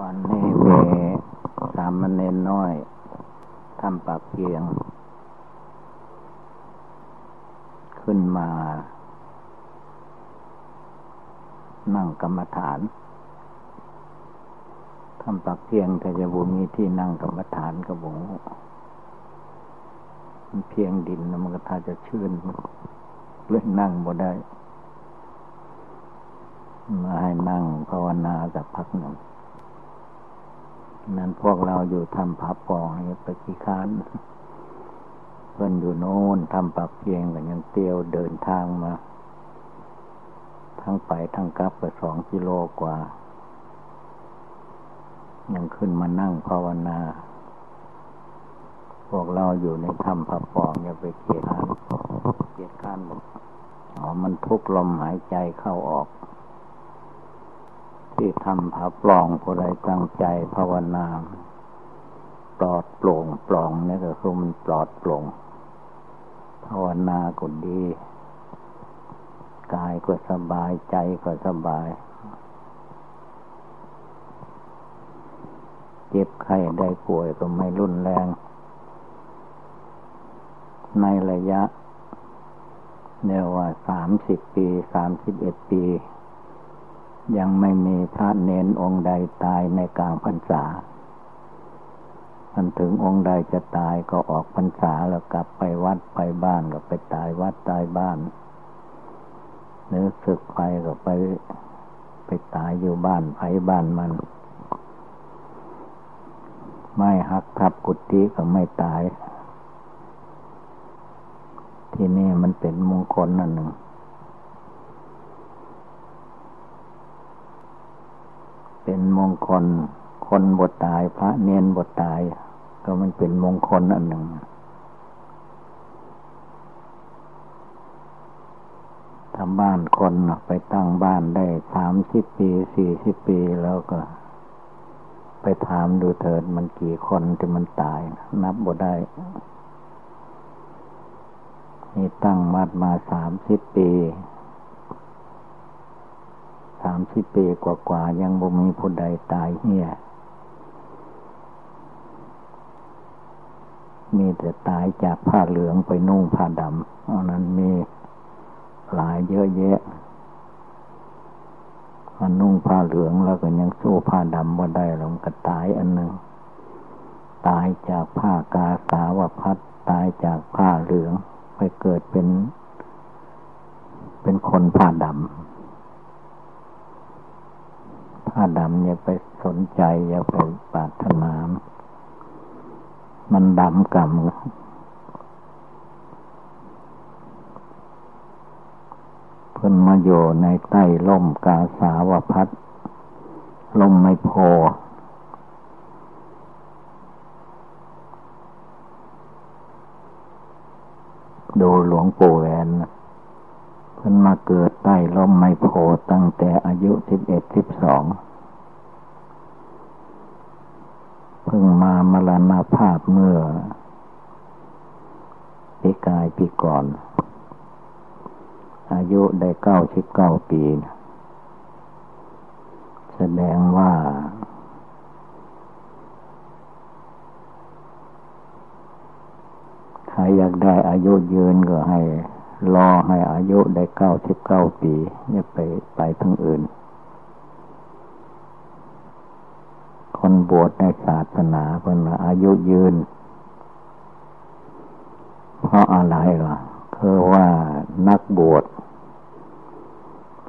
วันนี้มีสามเณรน้อยทำปากเพียง ขึ้นมา นั่งกรรมฐานทำปากเพียงแต่จะบุมีที่นั่งกรรมฐานกระบงมันเพียงดินมันก็ถ้าจะชื่นเลยนั่งบ่ได้ มาให้นั่งภาวนาสักพักหนึ่ง นั้นพวกเราอยู่ทำพับปองไปขี้ค้านเพิ่นอยู่โน่นทำปับเพียงกันยังเตียวเดินทางมา ทั้งไปทั้งกลับไปสองกิโลกว่า ยังขึ้นมานั่งภาวนา พวกเราอยู่ในถ้ำพับปองอย่าไปเกียดข้านเกียดข้านอ๋อมันทุกลมหายใจเข้าออก ที่ทำผาปลองผู้ใดตั้งใจภาวนาปลอดโปร่งปลองนี่ก็คือมันปลอดโปร่งภาวนาก็ดี กายก็สบายใจก็สบาย เจ็บไข้ได้ป่วยก็ไม่รุนแรง ในระยะเนี่ยว่าสามสิบปีสามสิบเอ็ดปี ยังไม่มีพระเนนองค์ใดตายในกลางพรรษามันถึงองค์ใดจะตายก็ออกพรรษาแล้วกลับไปวัดไปบ้านก็ไปตายวัดตายบ้านเนื้อสึกไปก็ไปไปตายอยู่บ้านไผบ้านมัน ไม่หักทับกุฏิก็ไม่ตาย ที่นี่มันเป็นมงคลนั่นหนึ่ง เป็นมงคล คนบทตาย พระเนียนบทตาย ก็มันเป็นมงคลอันหนึ่ง ทำบ้านคนไปตั้งบ้านได้สามสิบปีสี่สิบปีแล้วก็ ไปถามดูเถิดมันกี่คนที่มันตาย นับบ่ได้นี่ตั้งมัดมาสามสิบปีามสิบปีกว่าๆยังบ่มีผู้ใดตายเหี้ย มีแต่ตายจากผ้าเหลืองไปนุ่งผ้าดำอันนั้นมีหลายเยอะแยะมันนุ่งผ้าเหลืองแล้วก็ยังสู้ผ้าดำบ่ได้แล้วก็ตายอันหนึ่ง ตายจากผ้ากาสาวพัดตายจากผ้าเหลืองไปเกิดเป็น เป็นคนผ้าดำ ผ้าดำอย่าไปสนใจ อย่าไปปรารถนา มันดำกรรมเพิ่นมาอยู่ในใต้ล่มกาสาวพัดล่มไม่พอ ดูหลวงปู่แหวนเพิ่นมาเกิดใต้ล่มไมโพตั้งแต่อายุสิบเอ็ดสิบสองเพิ่งมามรณาภาพเมื่อปีกายปีก่อน อายุได้เก้าสิบเก้าปี แสดงว่า ใครอยากได้อายุยืนก็ให้ รอให้อายุได้เก้าสิบเก้าปี เนี่ยไปไปทั้งอื่น คนบวชในศาสนาเพิ่นอายุยืน เพราะอะไรล่ะ คือว่านักบวช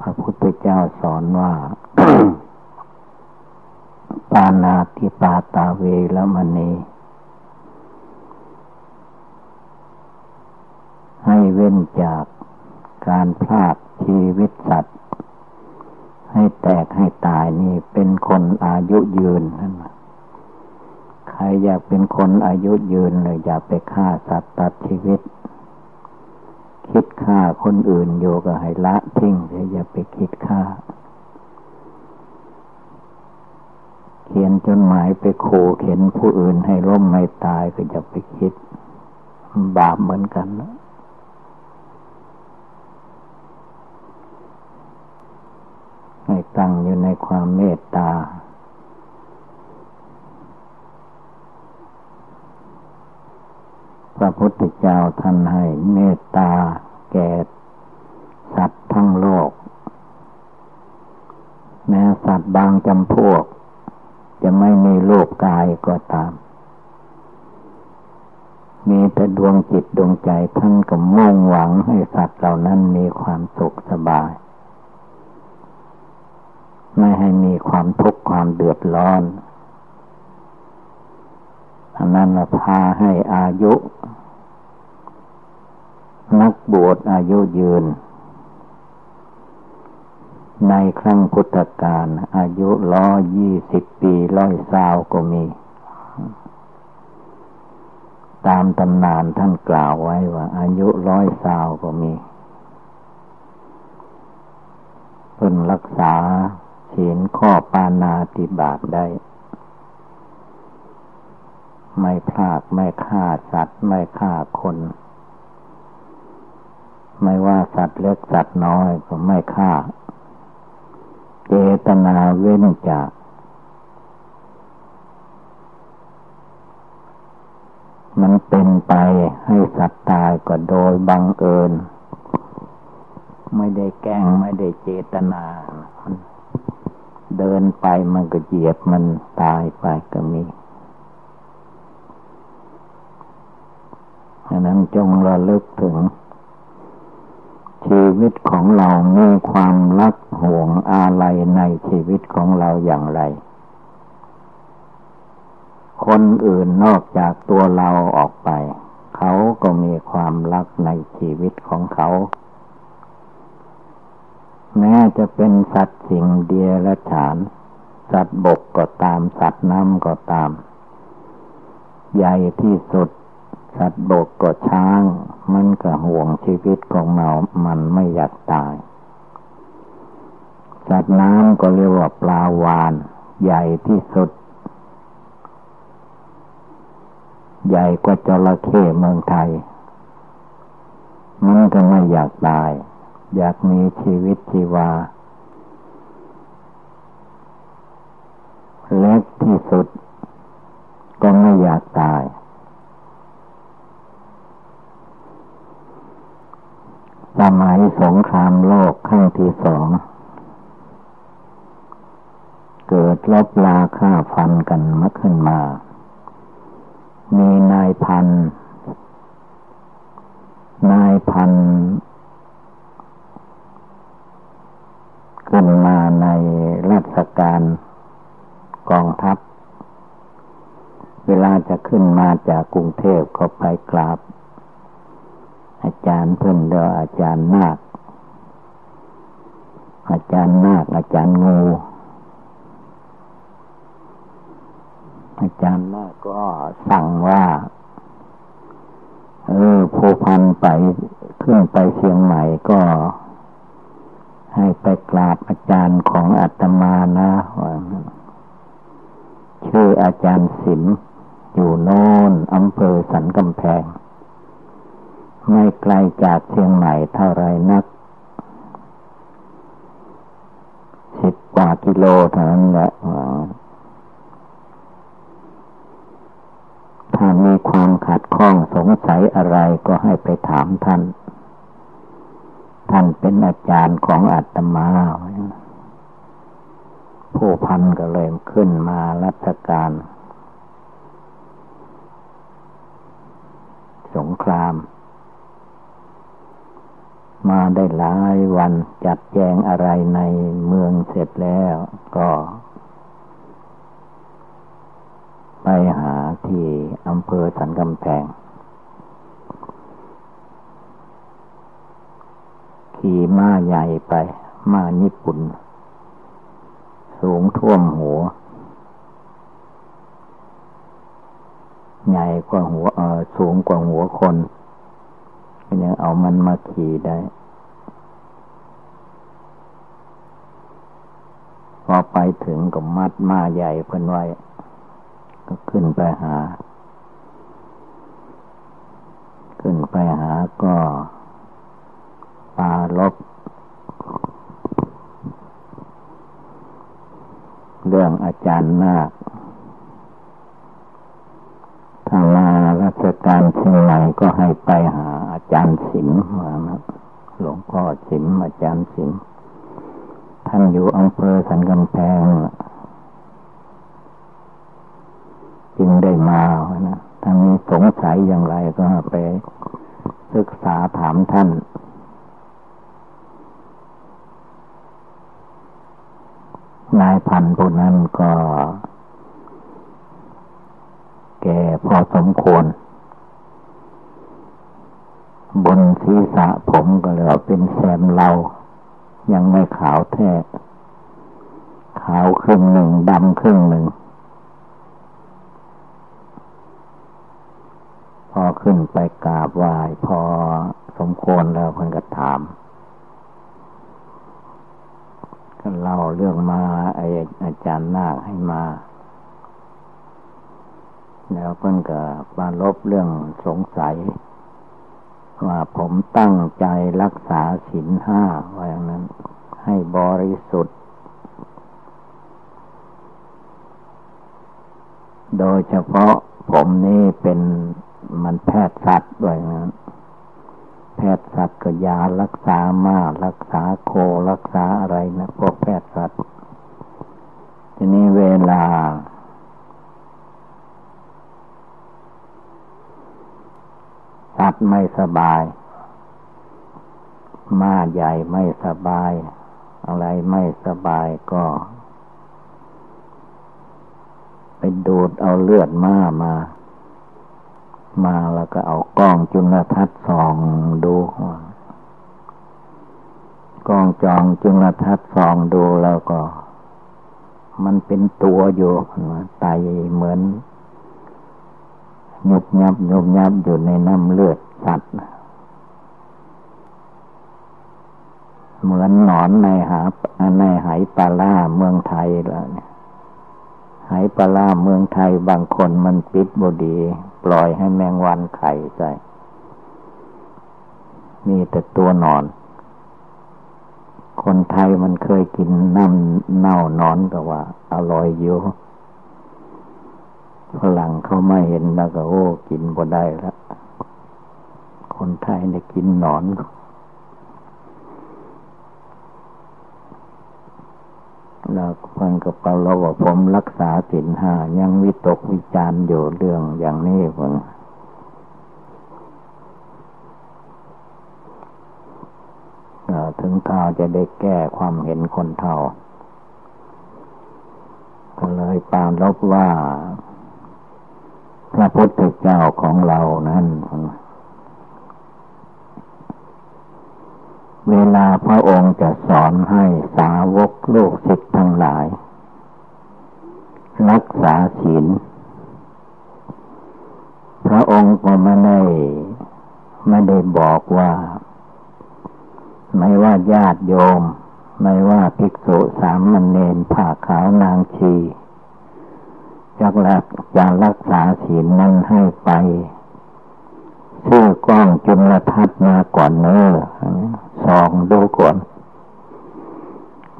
พระพุทธเจ้าสอนว่า ปานาติปาตาเวละมณี ให้เว้นจากการพลาดชีวิตสัตว์ ให้แตกให้ตายนี่เป็นคนอายุยืนนั่นใครอยากเป็นคนอายุยืนเลยอย่าไปฆ่าสัตว์ตัดชีวิต คิดฆ่าคนอื่นโยก็ให้ละทิ้งเลยอย่าไปคิดฆ่า เขียนจดหมายไปขู่เข็นผู้อื่นให้ล้มไม่ตายก็อย่าไปคิด บาปเหมือนกันนะ ตั้งอยู่ในความเมตตา พระพุทธเจ้าท่านให้เมตตาแก่สัตว์ทั้งโลก แม้สัตว์บางจำพวก จะไม่มีโลกกายก็ตาม มีแต่ดวงจิตดวงใจท่านก็มุ่งหวังให้สัตว์เหล่านั้นมีความสุขสบาย ไม่ให้มีความทุกข์ความเดือดร้อนอันนั้นพาให้อายุ นักบวชอายุยืน ในครั้งพุทธกาลอายุร้อยี่สิบปีร้อยสาวก็มี ตามตำนานท่านกล่าวไว้ว่า อายุร้อยสาวก็มีเพิ่นรักษา ศีลข้อปานาติบาตได้ ไม่พลาดไม่ฆ่าสัตว์ไม่ฆ่าคน ไม่ว่าสัตว์เล็กสัตว์น้อยก็ไม่ฆ่า เจตนาเว้นจากมันเป็นไปให้สัตว์ตายก็โดยบังเอิญ ไม่ได้แกล้งไม่ได้เจตนา เดินไปมันก็เหยียบมันตายไปก็มีฉะนั้นจงระลึกถึง ชีวิตของเรามีความรักห่วงอาลัยในชีวิตของเราอย่างไร คนอื่นนอกจากตัวเราออกไป เขาก็มีความรักในชีวิตของเขา แม้จะเป็นสัตว์สิ่งเดียรฉาน สัตว์บกก็ตาม สัตว์น้ำก็ตาม ใหญ่ที่สุด สัตว์บกก็ช้าง มันก็ห่วงชีวิตของเรา มันไม่อยากตาย สัตว์น้ำก็เรียกว่าปลาวาน ใหญ่ที่สุด ใหญ่กว่าจระเข้เมืองไทย มันก็ไม่อยากตาย อยากมีชีวิตชีวา เล็กที่สุด ก็ไม่อยากตาย สมัยสงครามโลกครั้งที่สอง เกิดลบลาฆ่าฟันกันมาขึ้นมา มีนายพัน นายพัน ขึ้นมาในราชการกองทัพ เวลาจะขึ้นมาจากกรุงเทพก็ไปกราบ อาจารย์เพิ่อนเดียวอาจารย์นาค อาจารย์นาค อาจารย์งู อาจารย์นาคก็สั่งว่า เออผู้พันไปขึ้นไปเชียงใหม่ก็ ให้ไปกราบอาจารย์ของอาตมานะชื่ออาจารย์สิมอยู่โน่นอำเภอสันกำแพง ไม่ไกลจากเชียงใหม่เท่าไรนักสิบกว่ากิโลเท่านั้นแหละถ้ามีความขัดข้องสงสัยอะไรก็ให้ไปถามท่าน ท่านเป็นอาจารย์ของอาตมา ผู้พันก็เลยขึ้นมารัชการ สงคราม มาได้หลายวันจัดแจงอะไรในเมืองเสร็จแล้วก็ ไปหาที่อำเภอสันกำแพง ขี่ม้าใหญ่ไป ม้าญี่ปุ่น สูงท่วมหัว ใหญ่กว่าหัวเออสูงกว่าหัวคนยังเอามันมาขี่ได้พอไปถึงก็มัดม้าใหญ่เพิ่นไว้ ก็ขึ้นไปหา ขึ้นไปหาก็ ปาลบเรื่องอาจารย์นาคถ้ามาราชการเชียงใหม่ก็ให้ไปหาอาจารย์สิมมาหลวงพ่อสิมอาจารย์สิมท่านอยู่อำเภอสันกำแพงจึงได้มานะถ้ามีสงสัยอย่างไรก็ไปศึกษาถามท่าน นายพันธุ์พวกนั้นก็ แก่พอสมควร บนศีรษะผมก็เลยเป็นแซมเรา ยังไม่ขาวแท้ขาวครึ่งหนึ่งดำครึ่งหนึ่ง พอขึ้นไปกราบไหว้พอสมควรแล้วเพิ่นก็ถามก็ เล่าเรื่องมาไออาจารย์นาคให้มา แล้วเพิ่นก็มาลบเรื่องสงสัย ว่าผมตั้งใจรักษาศีลห้าว่าอย่างนั้น ให้บริสุทธิ์ โดยเฉพาะผมนี่เป็นมันแพทย์สัตว์ด้วยนะ แพทย์สัตว์ก็ยารักษามารักษาโครักษาอะไรนะพวกแพทย์สัตว์ทีนี้เวลา สัตว์ไม่สบาย มาใหญ่ไม่สบาย อะไรไม่สบายก็ ไปดูดเอาเลือดมามามา มาแล้วก็เอากล้องจุลทรรศน์ส่องดูกล้องจองจุลทรรศน์ส่องดูแล้วก็ มันเป็นตัวอยู่ไตเหมือนยุบยับยุบยับอยู่ในน้ำเลือดสัตว์เหมือนหนอนในหาในหายปลาล่าเมืองไทยแล้วเนี่ย หายปลาล่าเมืองไทยบางคนมันปิดบดี ปล่อยให้แมงวันไข่ใส่มีแต่ตัวนอน คนไทยมันเคยกินน้ำเน่านอนก็ว่า อร่อยอยู่ฝรั่งเขาไม่เห็นแล้วก็โอ้ กินบ่ได้แล้วคนไทยได้กินนอน แล้วฟังกับเราเราว่าผมรักษาสินห้ายังวิตกวิจารอยู่เรื่องอย่างนี้ฟังถึงข่าวจะได้แก้ความเห็นคนเท่า ก็เลยปามลบว่า พระพุทธเจ้าของเรานั้น เวลาพระองค์จะสอนให้สาวกลูกศิษย์ทั้งหลาย รักษาศีล พระองค์ก็ไม่ได้ไม่ได้บอกว่า ไม่ว่าญาติโยม ไม่ว่าภิกษุสามมณเณรผ้าขาวนางชีจักรักจะรักษาศีลนั้นให้ไปซื้อกล้องจุลทรรศน์มาก่อนเนอ ส่องดูก่อน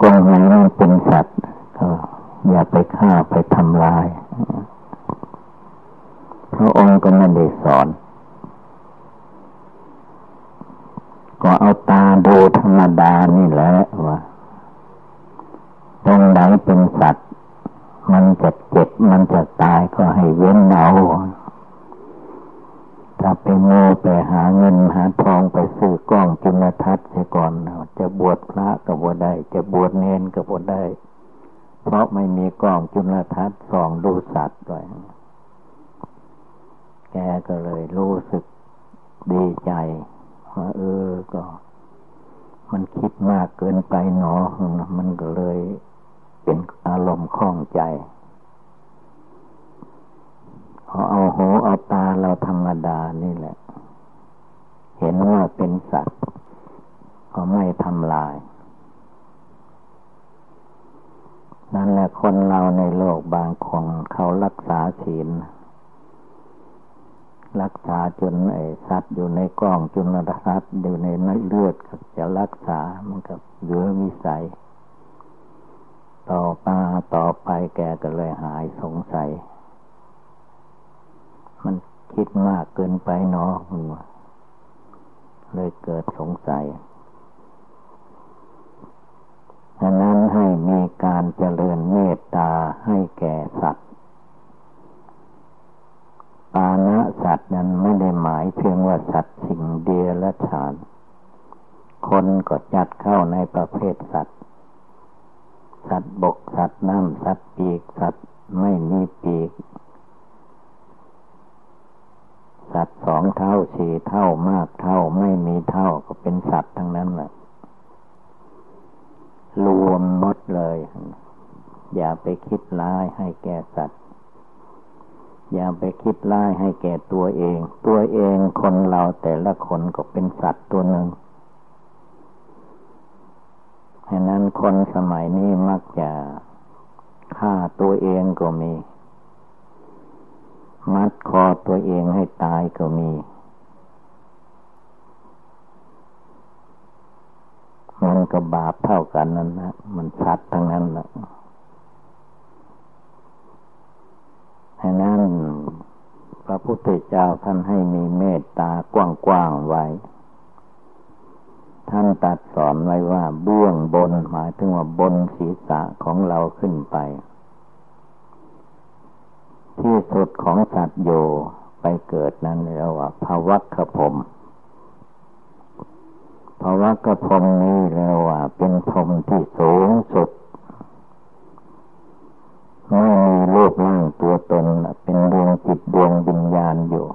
กองไหนมันเป็นสัตว์ก็อย่าไปฆ่าไปทำลายพระองค์ก็ไม่ได้สอน ก็เอาตาดูธรรมดานี่แหละว่าตรงไหนเป็นสัตว์ มันจะเจ็บมันจะตายก็ให้เว้นเอา ถ้าไปโง่ไปหาเงินหาทองไปซื้อกล้องจุลทรรศน์เสียก่อนจะบวชพระก็บ่ได้ จะบวชเนนก็บ่ได้ เพราะไม่มีกล้องจุลทรรศน์ส่องดูสัตว์ด้วยแกก็เลยรู้สึกดีใจว่าเออก็ มันคิดมากเกินไปหนอมันก็เลยเป็นอารมณ์คล่องใจ พอเอาหูเอาตาเราธรรมดานี่แหละ เห็นว่าเป็นสัตว์ ก็ไม่ทำลาย นั่นแหละคนเราในโลกบางคนเขารักษาศีลรักษาจนไอ้สัตว์อยู่ในกล้องจนระทัดอยู่ในเลือดจะรักษามันก็เหลือวิสัย ต่อมาต่อไปแกก็เลยหายสงสัย มันคิดมากเกินไปเนาะเลยเกิดสงสัยฉะนั้นให้มีการเจริญเมตตาให้แก่สัตว์ ปานะสัตว์นั้นไม่ได้หมายเพียงว่าสัตว์สิ่งเดียละฉาน คนก็จัดเข้าในประเภทสัตว์ สัตว์บกสัตว์น้ำสัตว์ปีกสัตว์ไม่มีปีก สัตว์สองเท่าสี่เท่ามากเท่าไม่มีเท่าก็เป็นสัตว์ทั้งนั้นแหละรวมหมดเลย อย่าไปคิดร้ายให้แก่สัตว์ อย่าไปคิดร้ายให้แก่ตัวเอง ตัวเองคนเราแต่ละคนก็เป็นสัตว์ตัวหนึ่งฉะนั้นคนสมัยนี้มักจะ ฆ่าตัวเองก็มี มัดคอตัวเองให้ตายก็มี มันก็บาปเท่ากันนั่นนะมันชัดทั้งนั้นแหละฉะนั้นพระพุทธเจ้าท่านให้มีเมตตากว้างๆไว้ ท่านตัดสอนไว้ว่าเบื้องบนหมายถึงว่าบนศีรษะของเราขึ้นไป ที่สุดของสัตว์โยไปเกิดนั้นเรียกว่าภวัคขผมภาวะกระพรมนี้เรียกว่า เป็นพรมที่สูงสุดไม่มีรูปร่างตัวตนเป็นดวงจิตดวงวิญญาณอยู่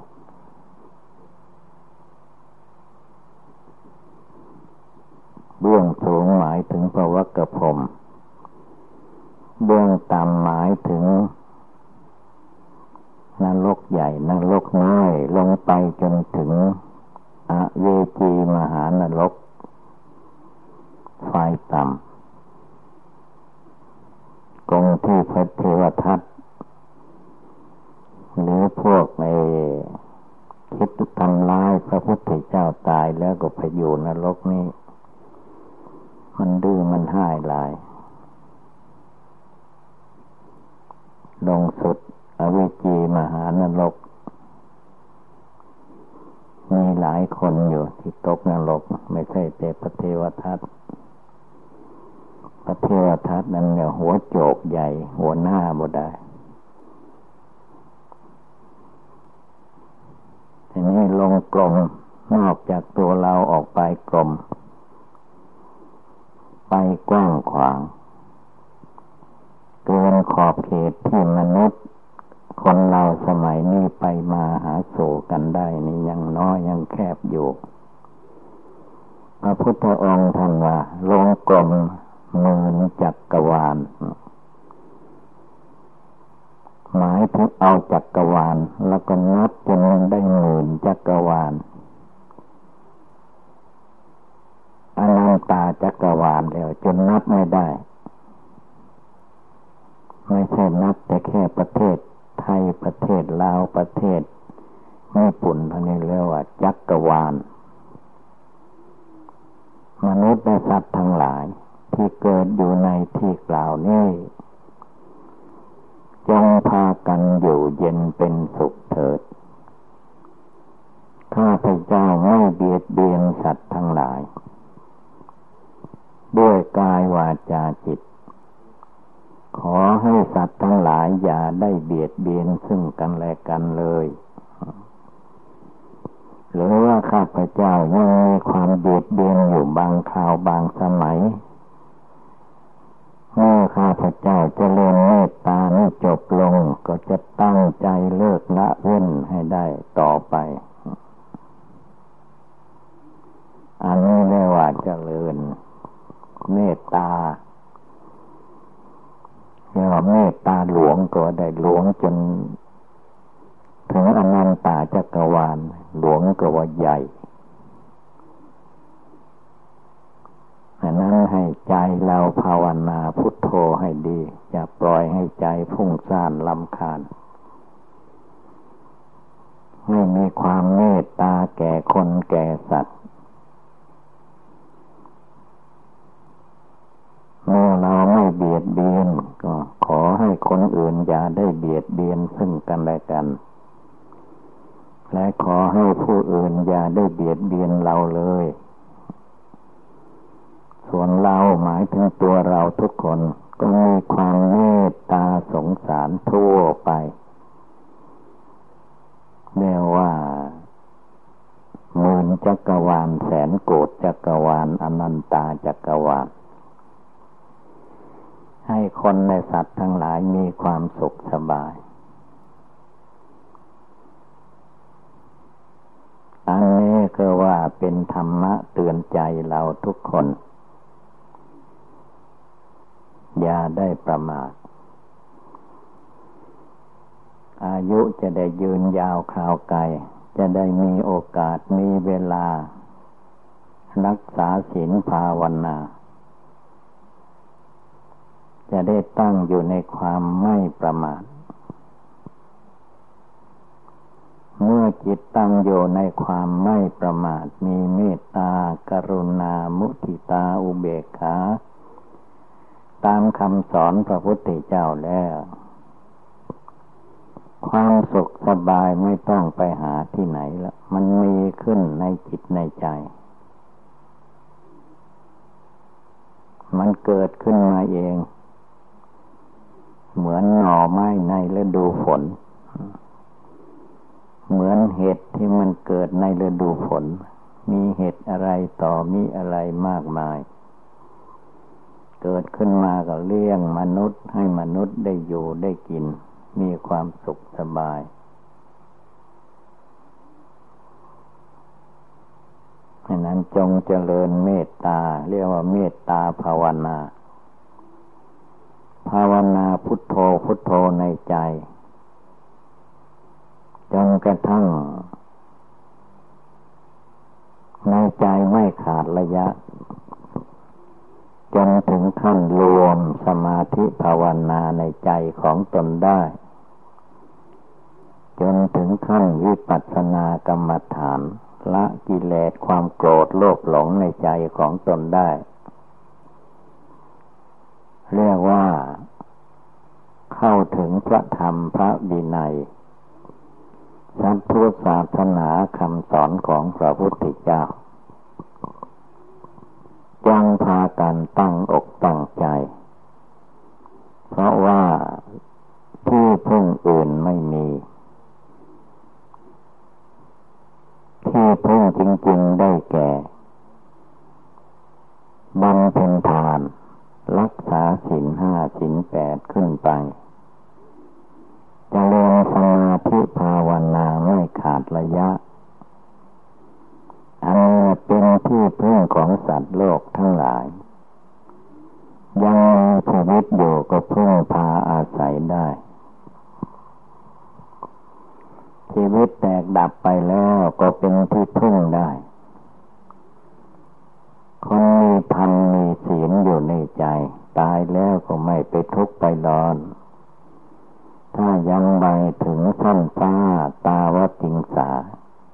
เบื้องสูงหมายถึงภาวะกระพรมเบื้องต่ำหมายถึงนรกใหญ่นรกน้อยลงไปจนถึงอเวจีมหานรกไฟต่ำกองที่พระเทวทัตหรือพวกไอ้คิดทำลายพระพุทธเจ้าตายแล้วก็ไปอยู่นรกนี้ มันดื้อมันห้ายลาย ลงสุด อวิจีมหานรกมี หลายคนอยู่ที่ตกนรกไม่ใช่แต่พระเทวทัตพระเทวทัตนั้นเนี่ยหัวโจกใหญ่ หัวหน้าบ่ได้ทีนี้ลงกลมนอกจากตัวเราออกไปกลม ไปกว้างขวางเกินขอบเขตที่มนุษย์ คนเราสมัยนี้ไปมาหาโศกันได้นี่ยังน้อยยังแคบอยู่ พระพุทธองค์ท่านว่าลงกลมมือนจักกรวาล หมายถึงเอาจักกรวาล แล้วก็นับจนได้หมื่นจักกรวาลอนันตาจักกรวาลแล้วจนนับไม่ได้ ไม่ใช่นับแต่แค่ประเทศ ไทยประเทศลาวประเทศญี่ปุ่นท่านี้เรียกว่าจักกรวาล มนุษย์และสัตว์ทั้งหลาย ที่เกิดอยู่ในที่กล่าวนี้จงพากันอยู่เย็นเป็นสุขเถิด ข้าพเจ้าไม่เบียดเบียนสัตว์ทั้งหลาย ด้วยกายวาจาจิต ขอให้สัตว์ทั้งหลายอย่าได้เบียดเบียนซึ่งกันและกันเลย หรือว่าข้าพเจ้ายังมีความเบียดเบียนอยู่บางคราวบางสมัยเมื่อข้าพเจ้าจะเล่นเมตตานี้จบลงก็จะตั้งใจเลิกละเว้นให้ได้ต่อไป อันนี้เรียกว่าเจริญ เมตตา เรียกว่าเมตตาหลวงก็ได้หลวงจน ถึงอนันตาจักรวาล หลวงก็ว่าใหญ่อันนั้นให้ใจเราภาวนาพุทโธให้ดี อย่าปล่อยให้ใจพุ่งซ่านลำคาญไม่มีความเมตตาแก่คนแก่สัตว์เมื่อเราไม่เบียดเบียน คนอื่นอย่าได้เบียดเบียนซึ่งกันและกัน และขอให้ผู้อื่นอย่าได้เบียดเบียนเราเลย ส่วนเราหมายถึงตัวเราทุกคนก็มีความเมตตาสงสารทั่วไปเรียกว่าหมื่นจักรวาลแสนโกดจักรวาลอนันตาจักรวาล ให้คนในสัตว์ทั้งหลายมีความสุขสบาย อันนี้ก็ว่าเป็นธรรมะเตือนใจเราทุกคน อย่าได้ประมาท อายุจะได้ยืนยาวข่าวไกล จะได้มีโอกาสมีเวลา รักษาศีลภาวนา จะได้ตั้งอยู่ในความไม่ประมาท เมื่อจิตตั้งอยู่ในความไม่ประมาท มีเมตตากรุณา มุทิตา อุเบกขา ตามคำสอนพระพุทธเจ้าแล้ว ความสุขสบายไม่ต้องไปหาที่ไหนแล้วมันมีขึ้นในจิตในใจมันเกิดขึ้นมาเอง เหมือนหน่อไม้ในฤดูฝน เหมือนเห็ดที่มันเกิดในฤดูฝน มีเห็ดอะไรต่อมีอะไรมากมาย เกิดขึ้นมาก็เลี้ยงมนุษย์ให้มนุษย์ได้อยู่ได้กิน มีความสุขสบายฉะนั้นจงเจริญเมตตา เรียกว่าเมตตาภาวนา ภาวนาพุทโธพุทโธในใจ จนกระทั่ง ในใจไม่ขาดระยะ จนถึงขั้นรวมสมาธิภาวนาในใจของตนได้ จนถึงขั้นวิปัสสนากรรมฐาน ละกิเลสความโกรธโลภหลงในใจของตนได้ เรียกว่า เข้าถึงพระธรรมพระวินัยสัพพุทธศาสนาคำสอนของพระพุทธเจ้าจังพากันตั้งอกตั้งใจ เพราะว่าผู้พึ่งอื่นไม่มี ที่พึ่งจริงๆได้แก่บำเพ็ญทาน รักษาสินห้าสินแปดขึ้นไปจะเจริญสมาธิภาวนาไม่ขาดระยะ อันนี้เป็นที่พึ่งของสัตว์โลกทั้งหลาย ยังมีชีวิตอยู่ก็พึ่งพาอาศัยได้ ชีวิตแตกดับไปแล้วก็เป็นที่พึ่งได้ มีธรรมมีศีลอยู่ในใจ ตายแล้วก็ไม่ไปทุกข์ไปร้อน ถ้ายังไปถึงสั้นฟ้าตาวติงสา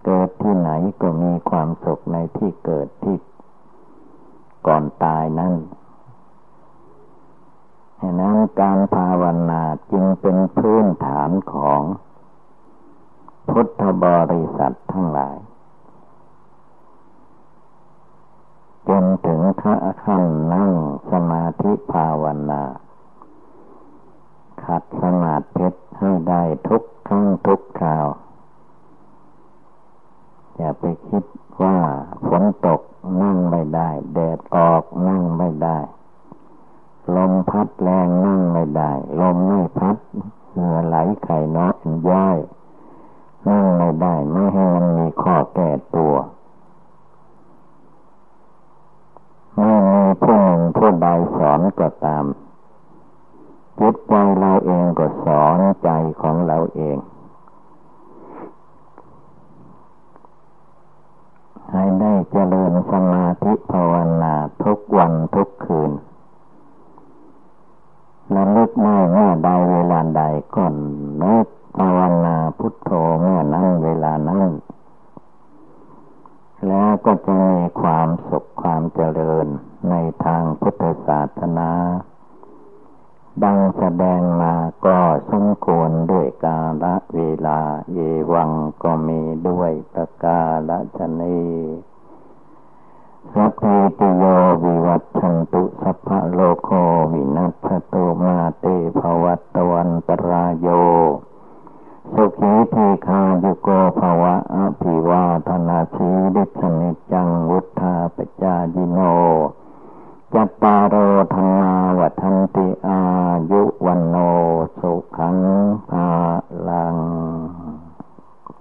เกิดที่ไหนก็มีความสุขในที่เกิดที่ก่อนตายนั้นฉะนั้นการภาวนาจึงเป็นพื้นฐานของพุทธบริษัททั้งหลาย จนถึงขั้นนั่งสมาธิภาวนาขัดสมาธิให้ได้ทุกครั้งทุกคราว อย่าไปคิดว่าฝนตกนั่งไม่ได้ แดดออกนั่งไม่ได้ ลมพัดแรงนั่งไม่ได้ ลมไม่พัดเหงื่อไหลไข่น้อยย่อยนั่งไม่ได้ไม่ให้มันมีข้อแก่ตัว ไม่มีผู้หนึ่งผู้ใดสอนก็ตามจิตใจเราเองก็สอนใจของเราเอง ให้ได้เจริญสมาธิภาวนาทุกวันทุกคืนและลึกไม่เมื่อใดเวลาใดก่อนนึกภาวนาพุทโธเมื่อนั้นเวลานั้น แล้วก็จะมีความสุขความเจริญในทางพุทธศาสนา ดังแสดงมาก็สมควรด้วยกาลเวลา เยวังก็มีด้วยณีสัพพิติโยวิวัตชันตุสัพพะโลโควินัสตุมาเตภวัตวันตรายโย สุขีทีคาโยโกภาวะอภิวาธนาชีดิสนิจังวุธาปจายิโนจัปปาโรธนาวัฒนติอายุวันโนสุขังภาลัง